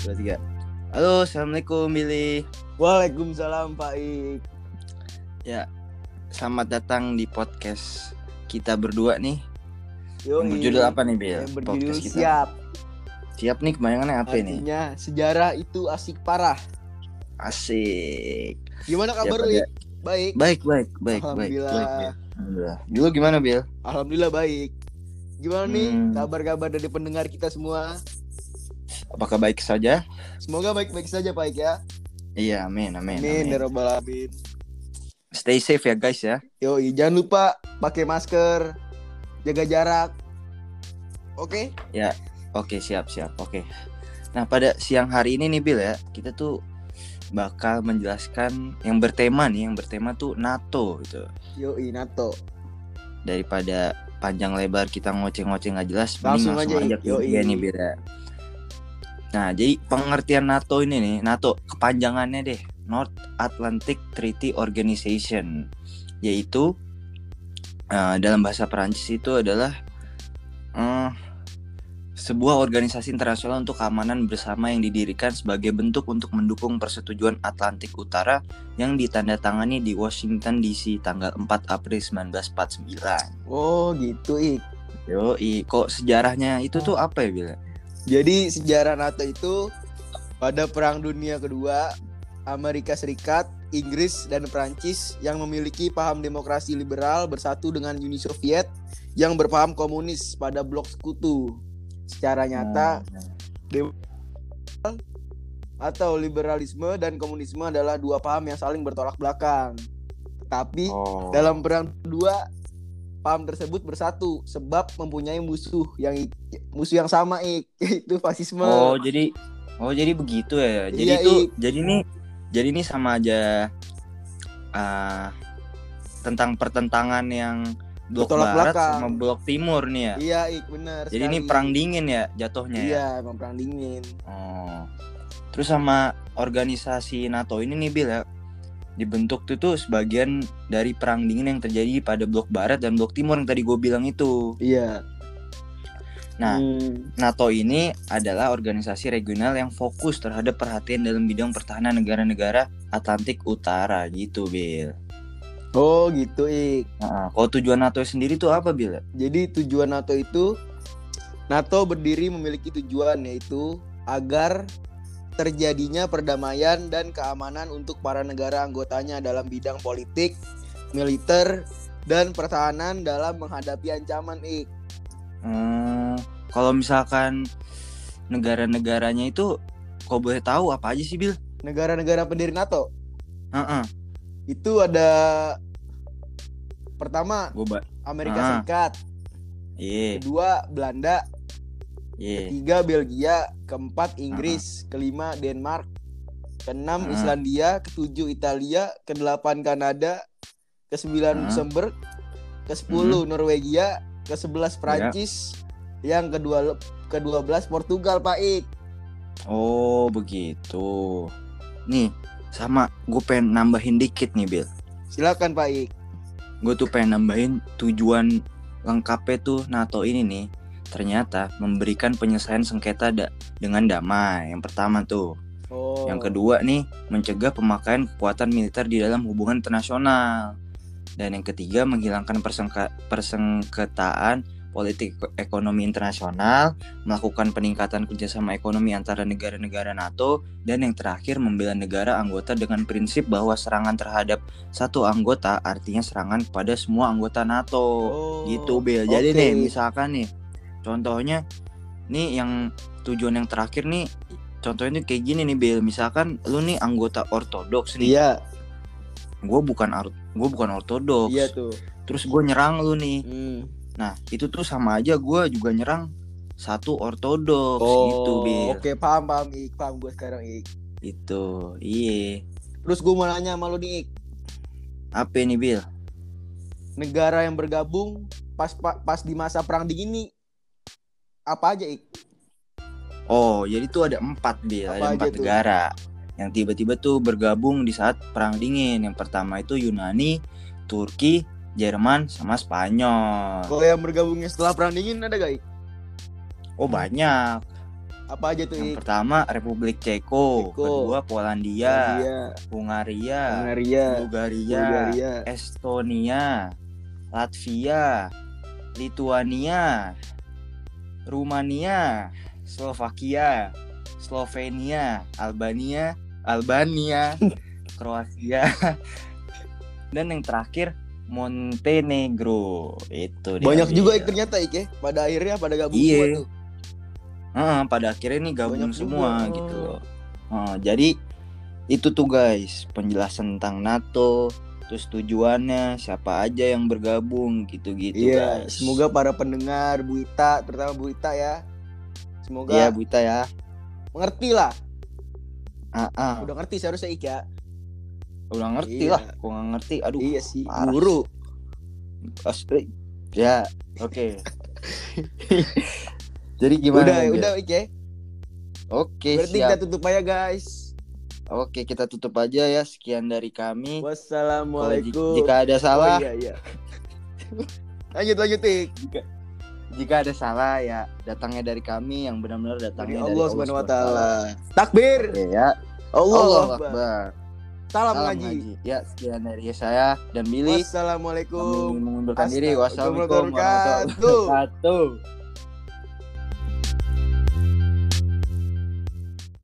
dua tiga halo assalamualaikum Billy Waalaikumsalam Pak Ik. ya selamat datang di podcast kita berdua nih Yoi. yang berjudul apa nih Bill Yang berjudul podcast kita siap. siap nih kebayangannya apa Artinya sejarah itu asik parah. asik Gimana kabar lu? Baik. baik baik baik baik Alhamdulillah. baik, baik. Alhamdulillah. dulu gimana Bill Alhamdulillah baik. Gimana nih Hmm. kabar-kabar dari pendengar kita semua? Apakah baik saja Semoga baik-baik saja Pak ya. iya amin amin, Amin amin. ya robbal alamin. stay safe ya guys ya Yoi, jangan lupa pakai masker, jaga jarak. Oke? Oke siap siap oke. Nah pada siang hari ini nih Bill ya kita tuh bakal menjelaskan yang bertema nih yang bertema tuh NATO gitu. Yoi, NATO. Daripada panjang lebar kita ngoceh-ngoceh nggak jelas, Langsung langsung aja, aja yoi. intinya nih Bill ya. Nah jadi pengertian NATO ini nih NATO kepanjangannya deh North Atlantic Treaty Organization yaitu eh, dalam bahasa Perancis itu adalah eh, sebuah organisasi internasional untuk keamanan bersama yang didirikan sebagai bentuk untuk mendukung persetujuan Atlantik Utara yang ditandatangani di Washington DC tanggal 4 April 1949. Oh, gitu Ik. Yo, kok sejarahnya itu tuh apa ya Bila? Jadi sejarah NATO itu pada Perang Dunia Kedua, Amerika Serikat, Inggris, dan Prancis yang memiliki paham demokrasi liberal bersatu dengan Uni Soviet yang berpaham komunis pada blok sekutu. Secara nyata atau liberalisme dan komunisme adalah dua paham yang saling bertolak belakang. Tapi Oh. dalam Perang Kedua paham tersebut bersatu sebab mempunyai musuh yang musuh yang sama Ik, yaitu fasisme. Oh, jadi Oh, jadi begitu ya. Jadi Iya, itu Ik. jadi ini jadi ini sama aja ah, tentang pertentangan yang blok barat belakang. sama blok timur nih ya. Iya, Ik, benar. Jadi ini sekali. perang dingin ya jatuhnya ya. Iya, emang perang dingin. Oh. Terus sama organisasi NATO ini nih Bill ya dibentuk tuh tuh sebagian dari perang dingin yang terjadi pada blok barat dan blok timur yang tadi gue bilang itu. Iya. Nah, Hmm. NATO ini adalah organisasi regional yang fokus terhadap perhatian dalam bidang pertahanan negara-negara Atlantik Utara gitu, Bill. Oh, gitu, Ik. Nah, kalau tujuan NATO sendiri tuh apa, Bill? Jadi tujuan NATO itu NATO berdiri memiliki tujuan yaitu agar terjadinya perdamaian dan keamanan untuk para negara anggotanya dalam bidang politik, militer, dan pertahanan dalam menghadapi ancaman Ik. Hmm, kalau misalkan negara-negaranya itu, kau boleh tahu apa aja sih, Bill? Negara-negara pendiri NATO? Heeh. itu ada pertama Gue ba- Amerika Ah. Serikat, Iya, kedua Belanda, iya. ketiga Belgia, keempat Inggris, kelima Denmark, keenam Ah. Islandia, ketujuh Italia, kedelapan Kanada, kesembilan Ah. Luxembourg, kesepuluh Norwegia, kesebelas Ya. Prancis, yang kedua kedua belas Portugal Pak Ik. Oh, begitu. Nih, sama gue pengen nambahin dikit nih, Bill. Silakan Pak Ik. gue tuh pengen nambahin tujuan lengkapnya tuh NATO ini nih ternyata memberikan penyelesaian sengketa da- dengan damai yang pertama tuh Oh. yang kedua nih mencegah pemakaian kekuatan militer di dalam hubungan internasional dan yang ketiga menghilangkan persengka- persengketaan politik eko- ekonomi internasional melakukan peningkatan kerjasama ekonomi antara negara-negara NATO dan yang terakhir membela negara anggota dengan prinsip bahwa serangan terhadap satu anggota artinya serangan kepada semua anggota NATO Oh, gitu Bel. Jadi oke. nih misalkan nih contohnya nih yang tujuan yang terakhir nih contohnya kayak gini nih Bel. Misalkan lu nih anggota ortodoks nih. Iya, Gue bukan gue bukan ortodoks. iya tuh. Terus gue nyerang lu nih. Hmm. Nah, itu tuh sama aja gue juga nyerang satu ortodoks Oh, gitu Bel. oke paham paham Ik, paham gue sekarang Ik. Itu. Iya. Terus gue mau nanya sama lu nih Ik, Apa nih Bil? negara yang bergabung pas pa- pas di masa perang dingin nih apa aja Ik? Oh, jadi tuh ada empat Bil, Apa ada empat tuh? negara yang tiba-tiba tuh bergabung di saat perang dingin. Yang pertama itu Yunani, Turki, Jerman, sama Spanyol. Kalau yang bergabungnya setelah perang dingin ada gak Ik? Oh banyak. Apa aja tuh Yang Ik? pertama Republik Ceko, Ceko. kedua Polandia. Hungaria, Hungaria. Bulgaria, Bulgaria. Estonia, Latvia, Lituania, Rumania, Slovakia, Slovenia, Albania, Albania, Kroasia, dan yang terakhir Montenegro. Itu dia, Banyak juga. Ik ternyata Ik ya. Pada akhirnya pada gabung Iya. semua tuh. Pada akhirnya nih gabung Banyak semua juga. gitu loh. Jadi itu tuh guys penjelasan tentang NATO, terus tujuannya siapa aja yang bergabung gitu-gitu Iya, guys. semoga para pendengar Bu Ita, terutama Bu Ita ya. Semoga Iya Bu Ita ya. mengerti lah. Ah, ah. Udah ngerti seharusnya Ik ya. Udah ngerti Iya. lah. Gua nggak ngerti. Aduh. iya sih, parah guru. Asli. Ya, oke. jadi gimana? Udah, Bil? udah Ik ya. Oke, Berarti siap. kita tutup aja guys. Oke, kita tutup aja ya. Sekian dari kami. Kalau Wassalamualaikum. jika ada salah, Oh, iya, iya. lanjut lanjut Ik. jika jika ada salah ya datangnya dari kami yang benar-benar datangnya dari Allah Subhanahu wa taala. Takbir. Oke ya. Allah, Allah Akbar. Akbar. Salam, Salam ngaji. ngaji. Ya, sekian dari saya dan Billy. Kami Wassalamualaikum. mengundurkan diri. Wassalamualaikum warahmatullahi wabarakatuh.